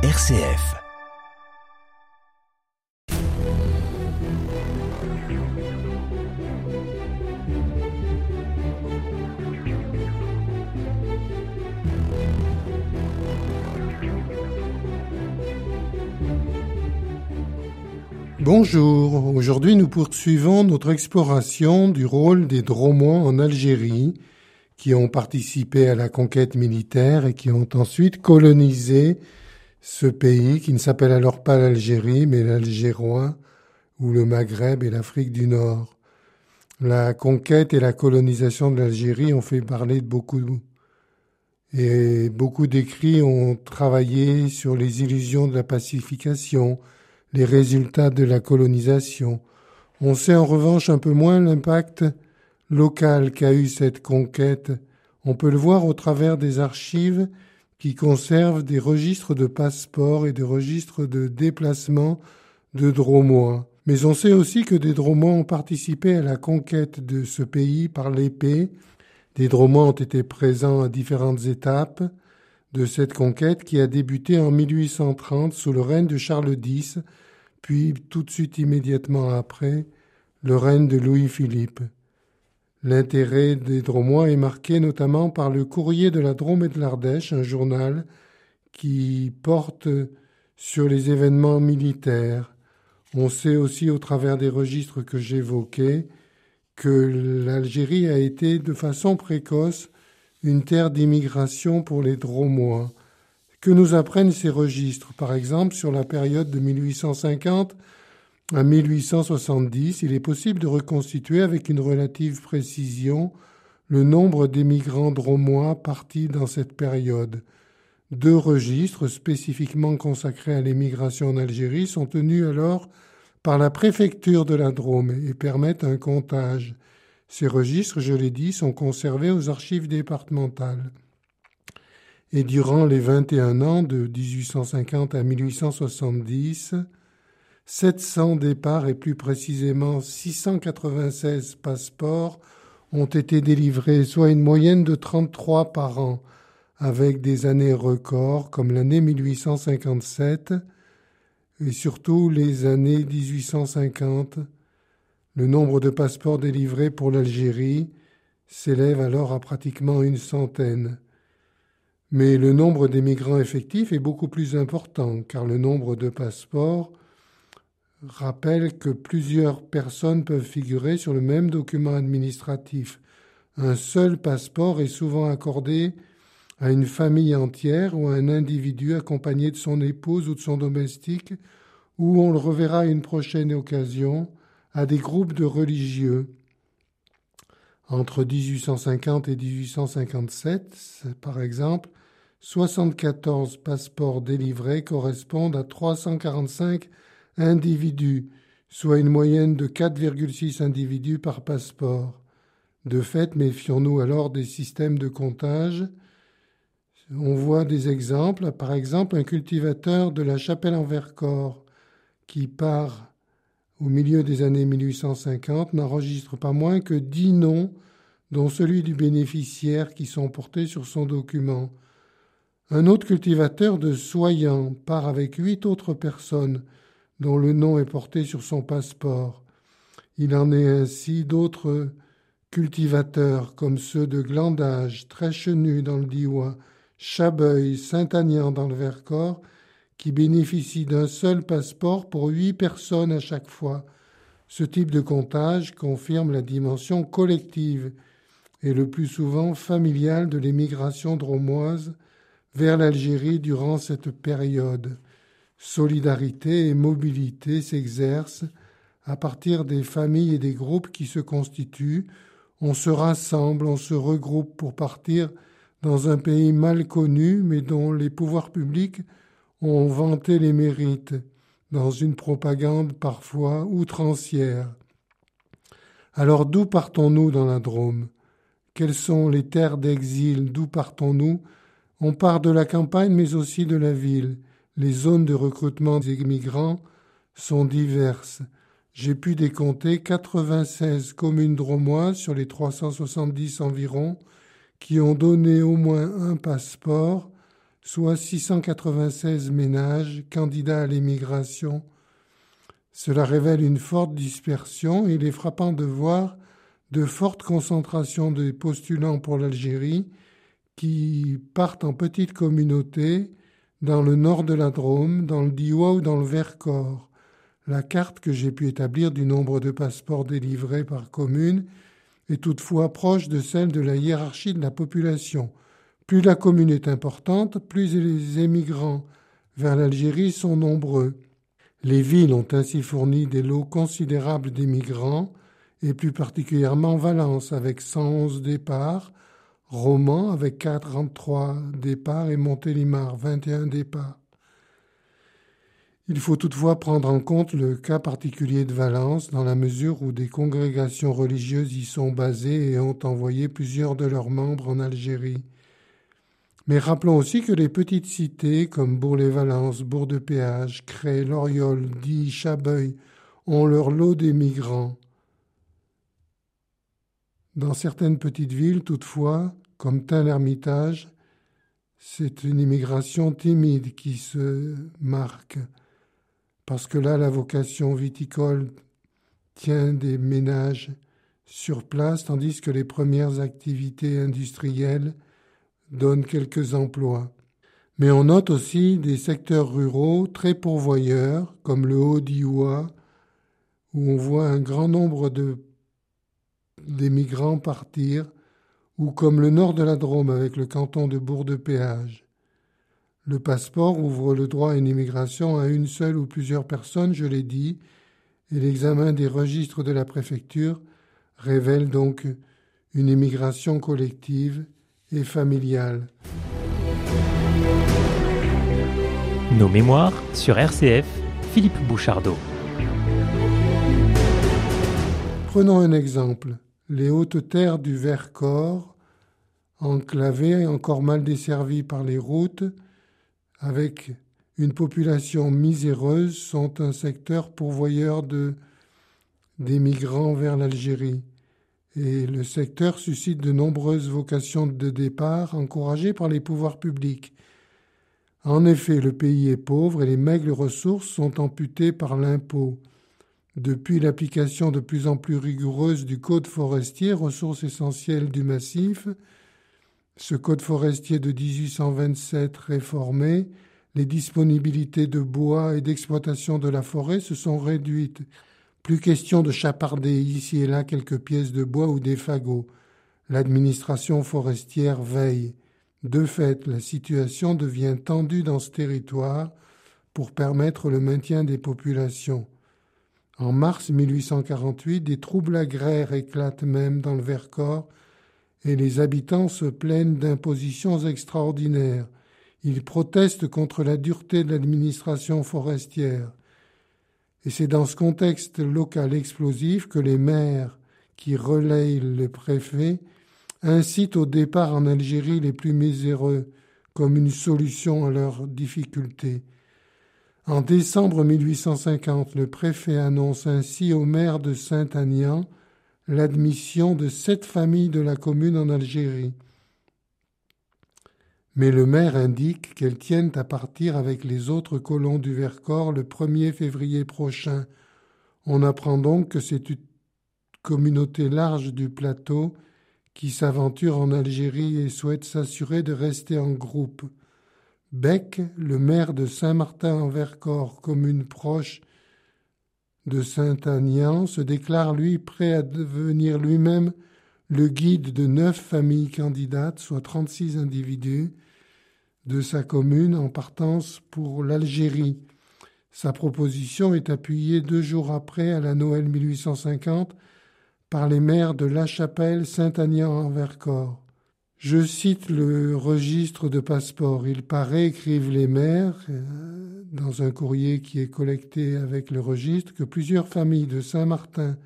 RCF. Bonjour, aujourd'hui nous poursuivons notre exploration du rôle des Dromois en Algérie, qui ont participé à la conquête militaire et qui ont ensuite colonisé ce pays qui ne s'appelle alors pas l'Algérie, mais l'Algérois, ou le Maghreb et l'Afrique du Nord. La conquête et la colonisation de l'Algérie ont fait parler de beaucoup et beaucoup d'écrits ont travaillé sur les illusions de la pacification, les résultats de la colonisation. On sait en revanche un peu moins l'impact local qu'a eu cette conquête. On peut le voir au travers des archives qui conservent des registres de passeports et des registres de déplacement de Dromois. Mais on sait aussi que des Dromois ont participé à la conquête de ce pays par l'épée. Des Dromois ont été présents à différentes étapes de cette conquête qui a débuté en 1830 sous le règne de Charles X, puis tout de suite immédiatement après, le règne de Louis-Philippe. L'intérêt des Dromois est marqué notamment par le Courrier de la Drôme et de l'Ardèche, un journal qui porte sur les événements militaires. On sait aussi au travers des registres que j'évoquais que l'Algérie a été de façon précoce une terre d'immigration pour les Dromois. Que nous apprennent ces registres? Par exemple, sur la période de 1850 à 1870, il est possible de reconstituer avec une relative précision le nombre d'émigrants dromois partis dans cette période. Deux registres spécifiquement consacrés à l'émigration en Algérie sont tenus alors par la préfecture de la Drôme et permettent un comptage. Ces registres, je l'ai dit, sont conservés aux archives départementales. Et durant les 21 ans de 1850 à 1870, 700 départs et plus précisément 696 passeports ont été délivrés, soit une moyenne de 33 par an, avec des années records comme l'année 1857 et surtout les années 1850. Le nombre de passeports délivrés pour l'Algérie s'élève alors à pratiquement une centaine. Mais le nombre d'émigrants effectifs est beaucoup plus important, car le nombre de passeports rappelle que plusieurs personnes peuvent figurer sur le même document administratif. Un seul passeport est souvent accordé à une famille entière ou à un individu accompagné de son épouse ou de son domestique, ou on le reverra à une prochaine occasion, à des groupes de religieux. Entre 1850 et 1857, par exemple, 74 passeports délivrés correspondent à 345 individus, soit une moyenne de 4,6 individus par passeport. De fait, méfions-nous alors des systèmes de comptage. On voit des exemples, par exemple un cultivateur de la chapelle en Vercors qui part au milieu des années 1850 n'enregistre pas moins que dix noms, dont celui du bénéficiaire qui sont portés sur son document. Un autre cultivateur de Soyant part avec huit autres personnes, dont le nom est porté sur son passeport. Il en est ainsi d'autres cultivateurs comme ceux de Glandage, Tréchenu dans le Diois, Chabeuil, Saint-Agnan dans le Vercors, qui bénéficient d'un seul passeport pour huit personnes à chaque fois. Ce type de comptage confirme la dimension collective et le plus souvent familiale de l'émigration dromoise vers l'Algérie durant cette période solidarité et mobilité s'exercent à partir des familles et des groupes qui se constituent. On se rassemble, on se regroupe pour partir dans un pays mal connu, mais dont les pouvoirs publics ont vanté les mérites, dans une propagande parfois outrancière. Alors d'où partons-nous dans la Drôme? Quelles sont les terres d'exil? D'où partons-nous? On part de la campagne, mais aussi de la ville. Les zones de recrutement des migrants sont diverses. J'ai pu décompter 96 communes dromoises sur les 370 environ qui ont donné au moins un passeport, soit 696 ménages candidats à l'émigration. Cela révèle une forte dispersion et il est frappant de voir de fortes concentrations de postulants pour l'Algérie qui partent en petites communautés dans le nord de la Drôme, dans le Diois ou dans le Vercors. La carte que j'ai pu établir du nombre de passeports délivrés par commune est toutefois proche de celle de la hiérarchie de la population. Plus la commune est importante, plus les émigrants vers l'Algérie sont nombreux. Les villes ont ainsi fourni des lots considérables d'émigrants, et plus particulièrement Valence avec 111 départs, Romans avec 43 départs et Montélimar 21 départs. Il faut toutefois prendre en compte le cas particulier de Valence dans la mesure où des congrégations religieuses y sont basées et ont envoyé plusieurs de leurs membres en Algérie. Mais rappelons aussi que les petites cités comme Bourg-les-Valence, Bourg-de-Péage, Cré, Loriol, Die, Chabeuil ont leur lot d'émigrants. Dans certaines petites villes, toutefois, comme Tain-l'Hermitage, c'est une immigration timide qui se marque, parce que là, la vocation viticole tient des ménages sur place, tandis que les premières activités industrielles donne quelques emplois. Mais on note aussi des secteurs ruraux très pourvoyeurs, comme le Haut-Diois, où on voit un grand nombre de, d'émigrants partir, ou comme le nord de la Drôme avec le canton de Bourg-de-Péage. Le passeport ouvre le droit à une immigration à une seule ou plusieurs personnes, je l'ai dit, et l'examen des registres de la préfecture révèle donc une immigration collective et familiale. Nos mémoires sur RCF, Philippe Bouchardot. Prenons un exemple. Les hautes terres du Vercors, enclavées et encore mal desservies par les routes, avec une population miséreuse, sont un secteur pourvoyeur de, des migrants vers l'Algérie et le secteur suscite de nombreuses vocations de départ encouragées par les pouvoirs publics. En effet, le pays est pauvre et les maigres ressources sont amputées par l'impôt. Depuis l'application de plus en plus rigoureuse du Code forestier, ressource essentielle du massif, ce Code forestier de 1827 réformé, les disponibilités de bois et d'exploitation de la forêt se sont réduites plus question de chaparder ici et là quelques pièces de bois ou des fagots. L'administration forestière veille. De fait, la situation devient tendue dans ce territoire pour permettre le maintien des populations. En mars 1848, des troubles agraires éclatent même dans le Vercors et les habitants se plaignent d'impositions extraordinaires. Ils protestent contre la dureté de l'administration forestière. Et c'est dans ce contexte local explosif que les maires qui relayent le préfet incitent au départ en Algérie les plus miséreux comme une solution à leurs difficultés. En décembre 1850, le préfet annonce ainsi au maire de Saint-Agnan l'admission de sept familles de la commune en Algérie mais le maire indique qu'elles tiennent à partir avec les autres colons du Vercors le 1er février prochain. On apprend donc que c'est une communauté large du plateau qui s'aventure en Algérie et souhaite s'assurer de rester en groupe. Beck, le maire de Saint-Martin-en-Vercors, commune proche de Saint-Agnan, se déclare lui prêt à devenir lui-même le guide de neuf familles candidates, soit 36 individus, de sa commune en partance pour l'Algérie. Sa proposition est appuyée deux jours après, à la Noël 1850, par les maires de La Chapelle, Saint-Agnan en Vercors. Je cite le registre de passeport. Il paraît, écrivent les maires, euh, dans un courrier qui est collecté avec le registre, que plusieurs familles de Saint-Martin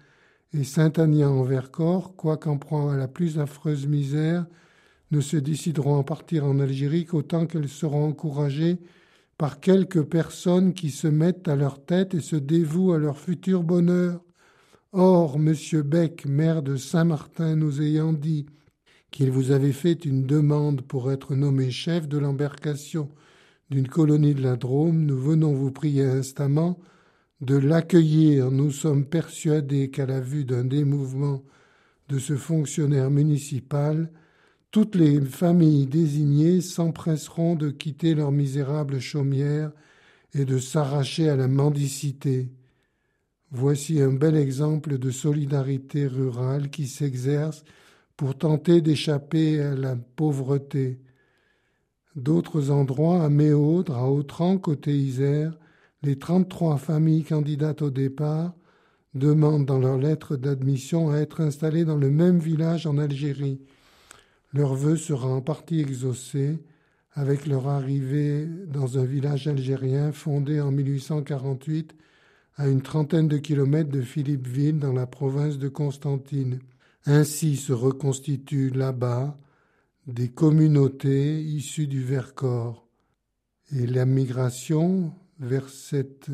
et Saint-Agnan en Vercors, quoiqu'en proie à la plus affreuse misère, ne se décideront à partir en Algérie qu'autant qu'elles seront encouragées par quelques personnes qui se mettent à leur tête et se dévouent à leur futur bonheur. Or, M. Beck, maire de Saint-Martin, nous ayant dit qu'il vous avait fait une demande pour être nommé chef de l'embarcation d'une colonie de la Drôme, nous venons vous prier instamment de l'accueillir. Nous sommes persuadés qu'à la vue d'un démouvement de ce fonctionnaire municipal, toutes les familles désignées s'empresseront de quitter leur misérable chaumière et de s'arracher à la mendicité. Voici un bel exemple de solidarité rurale qui s'exerce pour tenter d'échapper à la pauvreté. D'autres endroits, à Méaudre, à Autran, côté Isère, les 33 familles candidates au départ demandent dans leur lettre d'admission à être installées dans le même village en Algérie. Leur vœu sera en partie exaucé avec leur arrivée dans un village algérien fondé en 1848 à une trentaine de kilomètres de Philippeville dans la province de Constantine. Ainsi se reconstituent là-bas des communautés issues du Vercors. Et la migration vers cette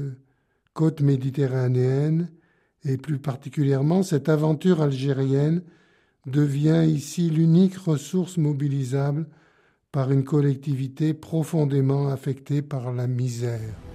côte méditerranéenne, et plus particulièrement cette aventure algérienne, devient ici l'unique ressource mobilisable par une collectivité profondément affectée par la misère.